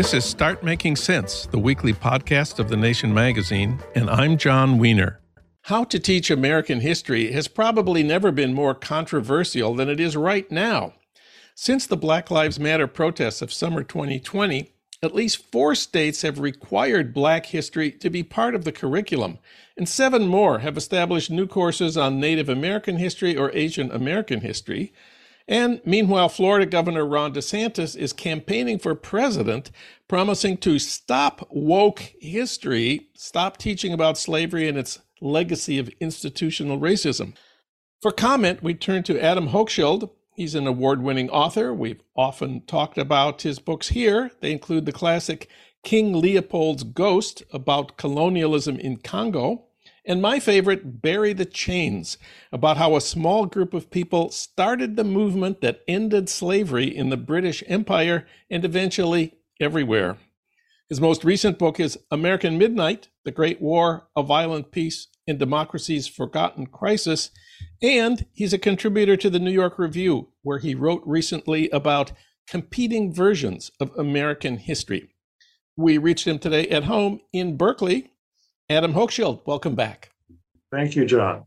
This is Start Making Sense, the weekly podcast of The Nation magazine, and I'm Jon Wiener. How to teach American history has probably never been more controversial than it is right now. Since the Black Lives Matter protests of summer 2020, at least four states have required Black history to be part of the curriculum, and seven more have established new courses on Native American history or Asian American history. And meanwhile, Florida Governor Ron DeSantis is campaigning for president, promising to stop woke history, stop teaching about slavery and its legacy of institutional racism. For comment, we turn to Adam Hochschild. He's an award winning author. We've often talked about his books here. They include the classic King Leopold's Ghost about colonialism in Congo, and my favorite, Bury the Chains, about how a small group of people started the movement that ended slavery in the British Empire and eventually everywhere. His most recent book is American Midnight The Great War, A Violent Peace, and Democracy's Forgotten Crisis. And he's a contributor to the New York Review, where he wrote recently about competing versions of American history. We reached him today at home in Berkeley Adam Hochschild, welcome back. Thank you, Jon.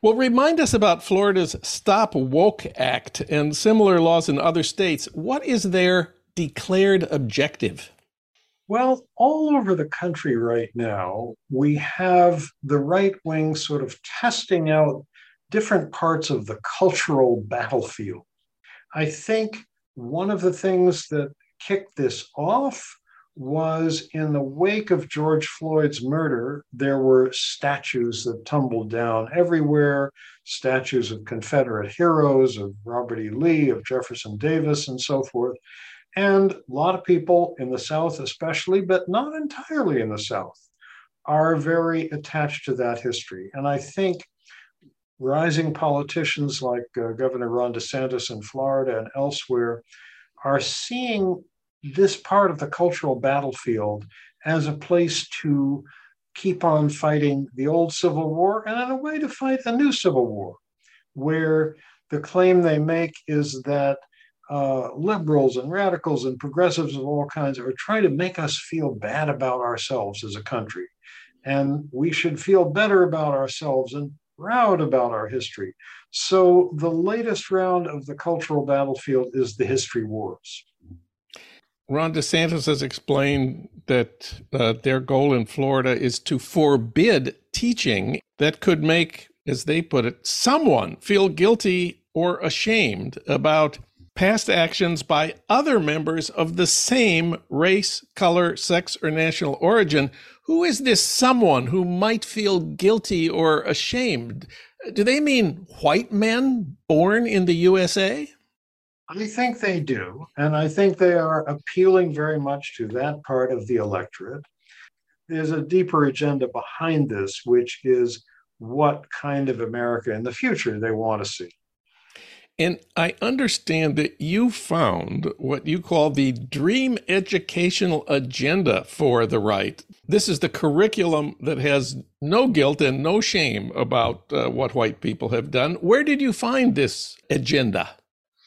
Well, remind us about Florida's Stop Woke Act and similar laws in other states. What is their declared objective? Well, all over the country right now, we have the right wing sort of testing out different parts of the cultural battlefield. I think one of the things that kicked this off was in the wake of George Floyd's murder, there were statues that tumbled down everywhere statues of Confederate heroes, of Robert E. Lee, of Jefferson Davis, and so forth. And a lot of people in the South, especially, but not entirely in the South, are very attached to that history. And I think rising politicians like uh, Governor Ron DeSantis in Florida and elsewhere are seeing this part of the cultural battlefield as a place to keep on fighting the old Civil War and in a way to fight a new Civil War, where the claim they make is that uh, liberals and radicals and progressives of all kinds are trying to make us feel bad about ourselves as a country. And we should feel better about ourselves and proud about our history. So the latest round of the cultural battlefield is the history wars. Ron DeSantis has explained that uh, their goal in Florida is to forbid teaching that could make, as they put it, someone feel guilty or ashamed about past actions by other members of the same race, color, sex, or national origin. Who is this someone who might feel guilty or ashamed? Do they mean white men born in the USA? I think they do. And I think they are appealing very much to that part of the electorate. There's a deeper agenda behind this, which is what kind of America in the future they want to see. And I understand that you found what you call the dream educational agenda for the right. This is the curriculum that has no guilt and no shame about uh, what white people have done. Where did you find this agenda?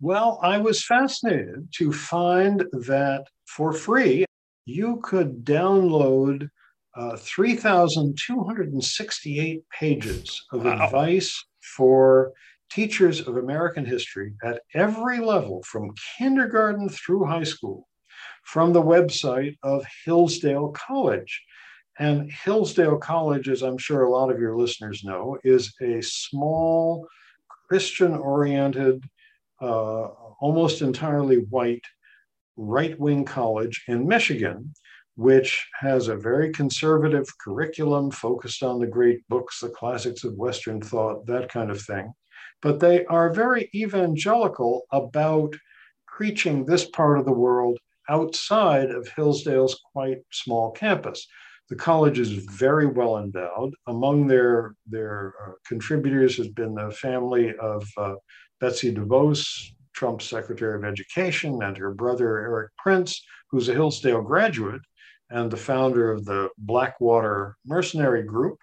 Well, I was fascinated to find that for free, you could download uh, 3,268 pages of wow. advice for teachers of American history at every level, from kindergarten through high school, from the website of Hillsdale College. And Hillsdale College, as I'm sure a lot of your listeners know, is a small Christian oriented uh, almost entirely white right wing college in Michigan, which has a very conservative curriculum focused on the great books, the classics of Western thought, that kind of thing. But they are very evangelical about preaching this part of the world outside of Hillsdale's quite small campus. The college is very well endowed. Among their, their uh, contributors has been the family of uh, Betsy DeVos, Trump's Secretary of Education, and her brother Erik Prince, who's a Hillsdale graduate and the founder of the Blackwater Mercenary Group.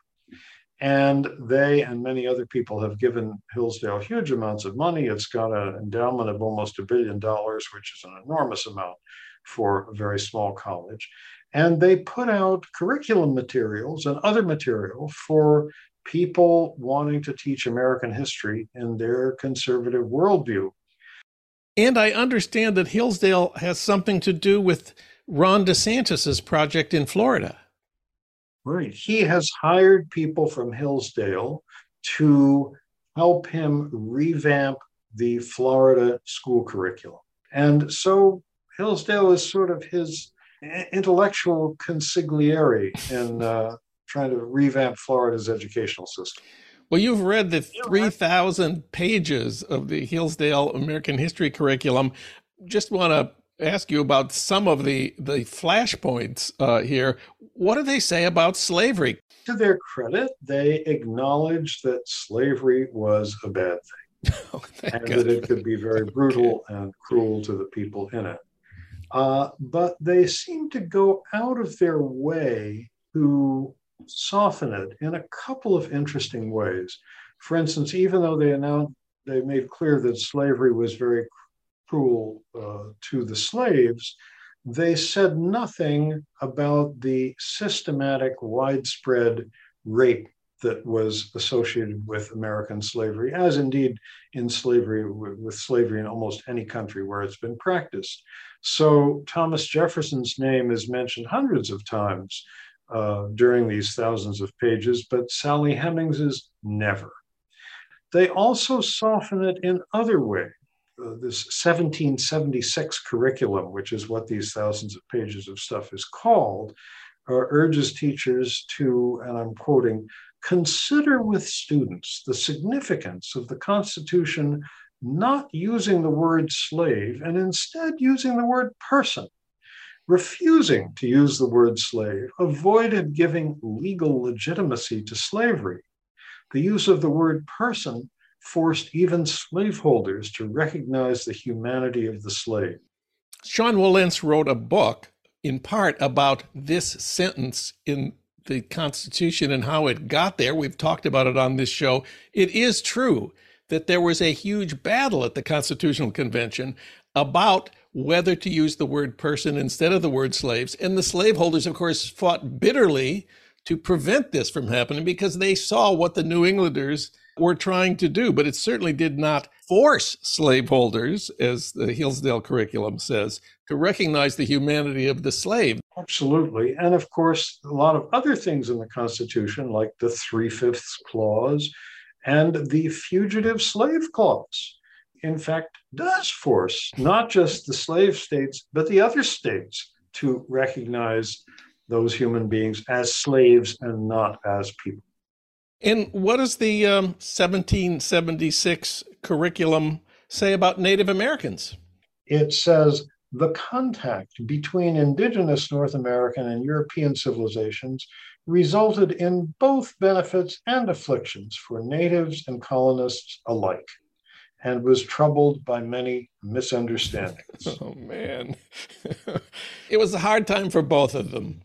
And they and many other people have given Hillsdale huge amounts of money. It's got an endowment of almost a billion dollars, which is an enormous amount for a very small college. And they put out curriculum materials and other material for people wanting to teach American history in their conservative worldview. And I understand that Hillsdale has something to do with Ron DeSantis's project in Florida. Right. He has hired people from Hillsdale to help him revamp the Florida school curriculum. And so Hillsdale is sort of his intellectual consigliere in uh, trying to revamp Florida's educational system. Well, you've read the 3,000 pages of the Hillsdale American History curriculum. Just want to ask you about some of the, the flashpoints uh, here. What do they say about slavery? To their credit, they acknowledge that slavery was a bad thing oh, and God. that it could be very brutal okay. and cruel to the people in it. Uh, but they seem to go out of their way to soften it in a couple of interesting ways. For instance, even though they announced, they made clear that slavery was very cruel uh, to the slaves, they said nothing about the systematic, widespread rape that was associated with American slavery, as indeed in slavery, with slavery in almost any country where it's been practiced. So Thomas Jefferson's name is mentioned hundreds of times uh, during these thousands of pages, but Sally Hemings is never. They also soften it in other ways. Uh, this 1776 curriculum, which is what these thousands of pages of stuff is called, uh, urges teachers to, and I'm quoting, consider with students the significance of the Constitution not using the word slave and instead using the word person. Refusing to use the word slave avoided giving legal legitimacy to slavery. The use of the word person forced even slaveholders to recognize the humanity of the slave. Sean Wilentz wrote a book in part about this sentence in the Constitution and how it got there. We've talked about it on this show. It is true that there was a huge battle at the Constitutional Convention about whether to use the word person instead of the word slaves. And the slaveholders, of course, fought bitterly to prevent this from happening because they saw what the New Englanders were trying to do. But it certainly did not force slaveholders, as the Hillsdale curriculum says, to recognize the humanity of the slave. Absolutely. And of course, a lot of other things in the Constitution, like the Three Fifths Clause and the Fugitive Slave Clause, in fact, does force not just the slave states, but the other states to recognize those human beings as slaves and not as people. And what does the um, 1776 curriculum say about Native Americans? It says the contact between indigenous North American and European civilizations resulted in both benefits and afflictions for natives and colonists alike and was troubled by many misunderstandings. Oh, man. it was a hard time for both of them.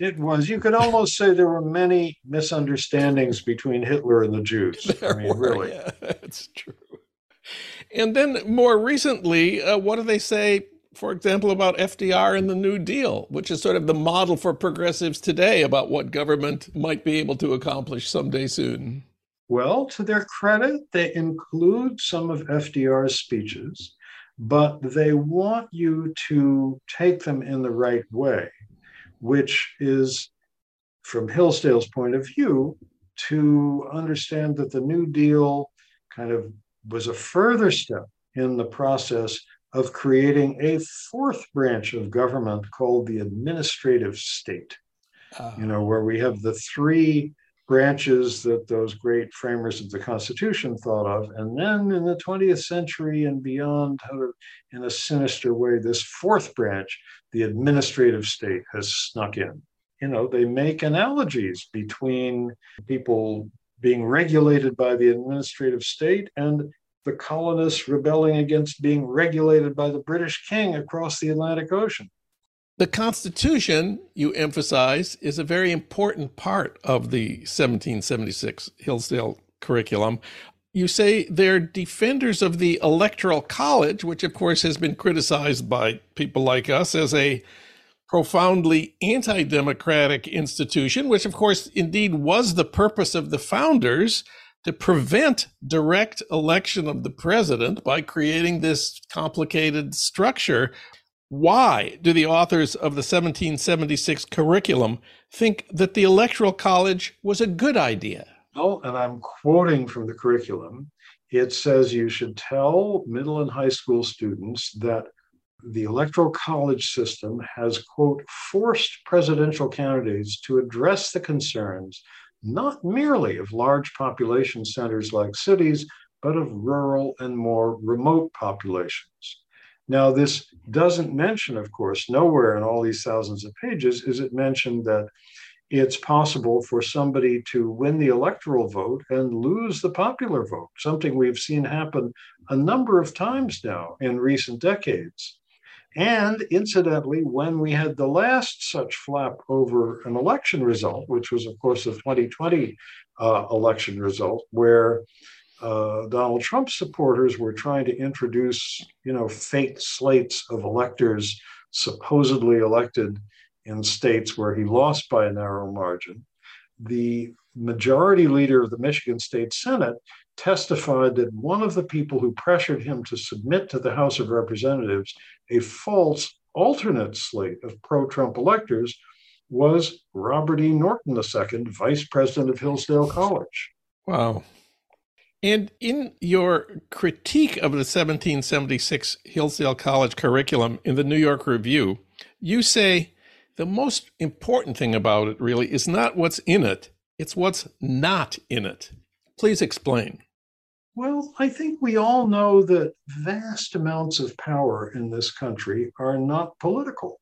It was. You could almost say there were many misunderstandings between Hitler and the Jews. There I mean, were, really. Yeah, that's true. And then more recently, uh, what do they say for example, about FDR and the New Deal, which is sort of the model for progressives today about what government might be able to accomplish someday soon? Well, to their credit, they include some of FDR's speeches, but they want you to take them in the right way, which is, from Hillsdale's point of view, to understand that the New Deal kind of was a further step in the process of creating a fourth branch of government called the administrative state. Uh, you know, where we have the three branches that those great framers of the Constitution thought of. And then in the 20th century and beyond, in a sinister way, this fourth branch, the administrative state, has snuck in. You know, they make analogies between people being regulated by the administrative state and the colonists rebelling against being regulated by the British king across the Atlantic Ocean. The Constitution, you emphasize, is a very important part of the 1776 Hillsdale curriculum. you say they're defenders of the Electoral College, which of course has been criticized by people like us as a profoundly anti democratic institution, which of course indeed was the purpose of the founders to prevent direct election of the president by creating this complicated structure. Why do the authors of the 1776 curriculum think that the Electoral College was a good idea? Well, and I'm quoting from the curriculum. It says you should tell middle and high school students that the electoral college system has, quote, forced presidential candidates to address the concerns not merely of large population centers like cities, but of rural and more remote populations. Now, this doesn't mention, of course, nowhere in all these thousands of pages is it mentioned that it's possible for somebody to win the electoral vote and lose the popular vote, something we've seen happen a number of times now in recent decades. And incidentally, when we had the last such flap over an election result, which was, of course, the 2020 uh, election result, where uh, Donald Trump supporters were trying to introduce, you know, fake slates of electors supposedly elected in states where he lost by a narrow margin. The majority leader of the Michigan State Senate testified that one of the people who pressured him to submit to the House of Representatives a false alternate slate of pro Trump electors was Robert E. Norton II, vice president of Hillsdale College. Wow. And in your critique of the 1776 Hillsdale College curriculum in the New York Review, you say the most important thing about it really is not what's in it, it's what's not in it. Please explain. Well, I think we all know that vast amounts of power in this country are not political.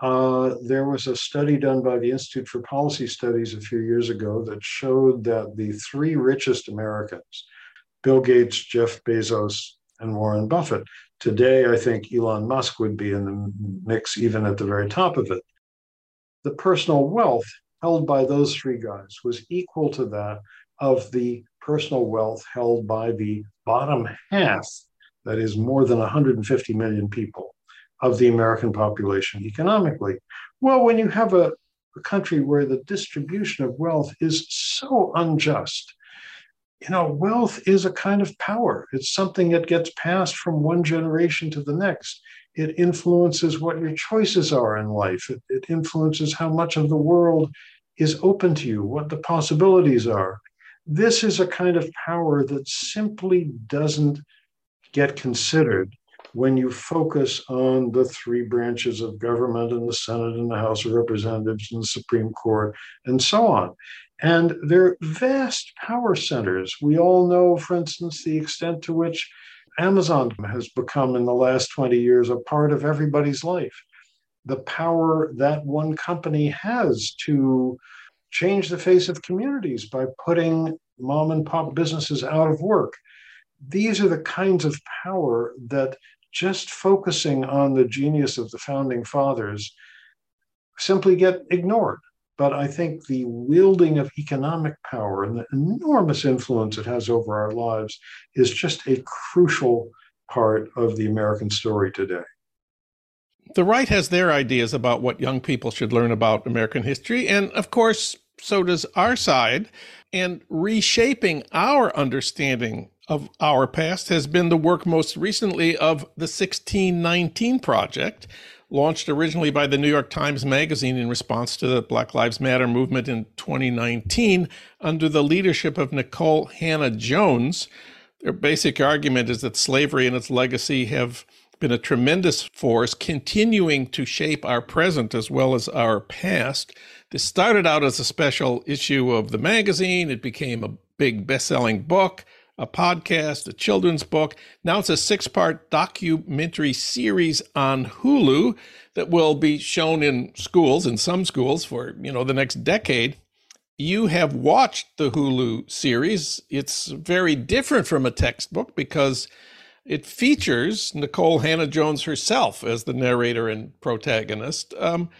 Uh, there was a study done by the Institute for Policy Studies a few years ago that showed that the three richest Americans, Bill Gates, Jeff Bezos, and Warren Buffett, today I think Elon Musk would be in the mix even at the very top of it. The personal wealth held by those three guys was equal to that of the personal wealth held by the bottom half, that is more than 150 million people of the American population economically. Well, when you have a, a country where the distribution of wealth is so unjust, you know, wealth is a kind of power. It's something that gets passed from one generation to the next. It influences what your choices are in life. It, it influences how much of the world is open to you, what the possibilities are. This is a kind of power that simply doesn't get considered when you focus on the three branches of government and the Senate and the House of Representatives and the Supreme Court and so on. And they're vast power centers. We all know, for instance, the extent to which Amazon has become in the last 20 years a part of everybody's life. The power that one company has to change the face of communities by putting mom and pop businesses out of work. These are the kinds of power that just focusing on the genius of the founding fathers simply get ignored. But I think the wielding of economic power and the enormous influence it has over our lives is just a crucial part of the American story today. The right has their ideas about what young people should learn about American history. And of course, so does our side. And reshaping our understanding of our past has been the work most recently of the 1619 Project, launched originally by the New York Times Magazine in response to the Black Lives Matter movement in 2019 under the leadership of Nikole Hannah-Jones. Their basic argument is that slavery and its legacy have been a tremendous force continuing to shape our present as well as our past. This started out as a special issue of the magazine. It became a big best selling book, a podcast, a children's book. Now it's a six part documentary series on Hulu that will be shown in schools, in some schools, for you know the next decade. You have watched the Hulu series. It's very different from a textbook because it features Nikole Hannah-Jones herself as the narrator and protagonist. Um,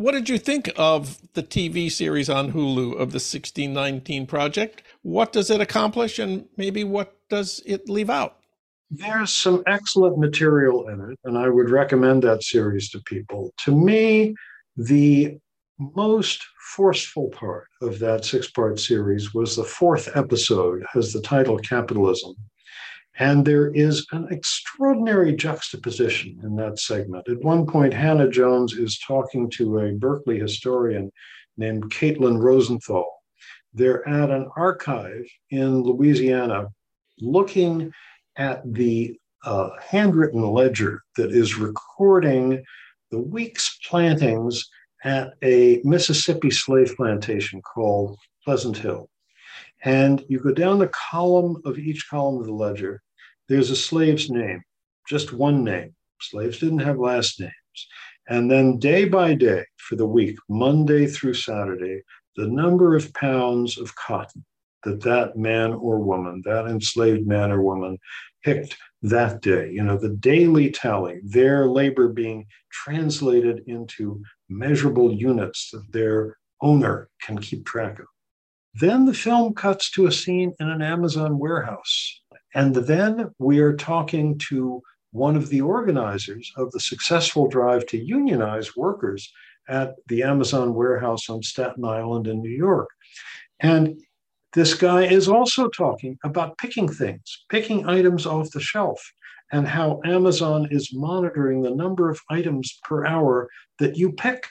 What did you think of the TV series on Hulu of the 1619 Project? What does it accomplish, and maybe what does it leave out? There's some excellent material in it, and I would recommend that series to people. To me, the most forceful part of that six part series was the fourth episode, has the title Capitalism. And there is an extraordinary juxtaposition in that segment. At one point, Hannah Jones is talking to a Berkeley historian named Caitlin Rosenthal. They're at an archive in Louisiana looking at the uh, handwritten ledger that is recording the week's plantings at a Mississippi slave plantation called Pleasant Hill. And you go down the column of each column of the ledger, there's a slave's name, just one name. Slaves didn't have last names. And then day by day for the week, Monday through Saturday, the number of pounds of cotton that that man or woman, that enslaved man or woman, picked that day. You know, the daily tally, their labor being translated into measurable units that their owner can keep track of. Then the film cuts to a scene in an Amazon warehouse. And then we are talking to one of the organizers of the successful drive to unionize workers at the Amazon warehouse on Staten Island in New York. And this guy is also talking about picking things, picking items off the shelf, and how Amazon is monitoring the number of items per hour that you pick.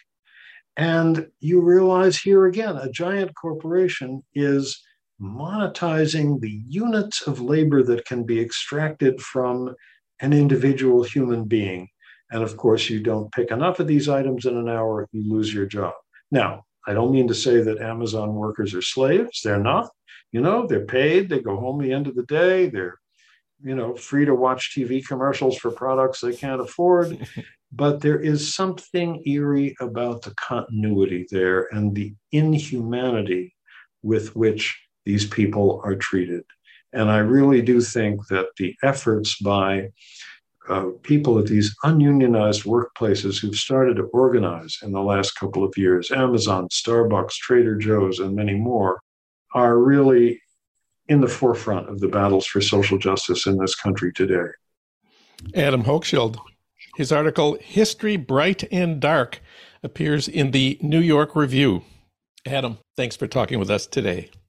And you realize here again, a giant corporation is monetizing the units of labor that can be extracted from an individual human being. And of course, you don't pick enough of these items in an hour, you lose your job. Now, I don't mean to say that Amazon workers are slaves. They're not. You know, they're paid. They go home the end of the day. They're, you know, free to watch TV commercials for products they can't afford. but there is something eerie about the continuity there and the inhumanity with which these people are treated. And I really do think that the efforts by uh, people at these ununionized workplaces who've started to organize in the last couple of years Amazon, Starbucks, Trader Joe's, and many more are really in the forefront of the battles for social justice in this country today. Adam Hochschild. His article, History Bright and Dark, appears in the New York Review. Adam, thanks for talking with us today.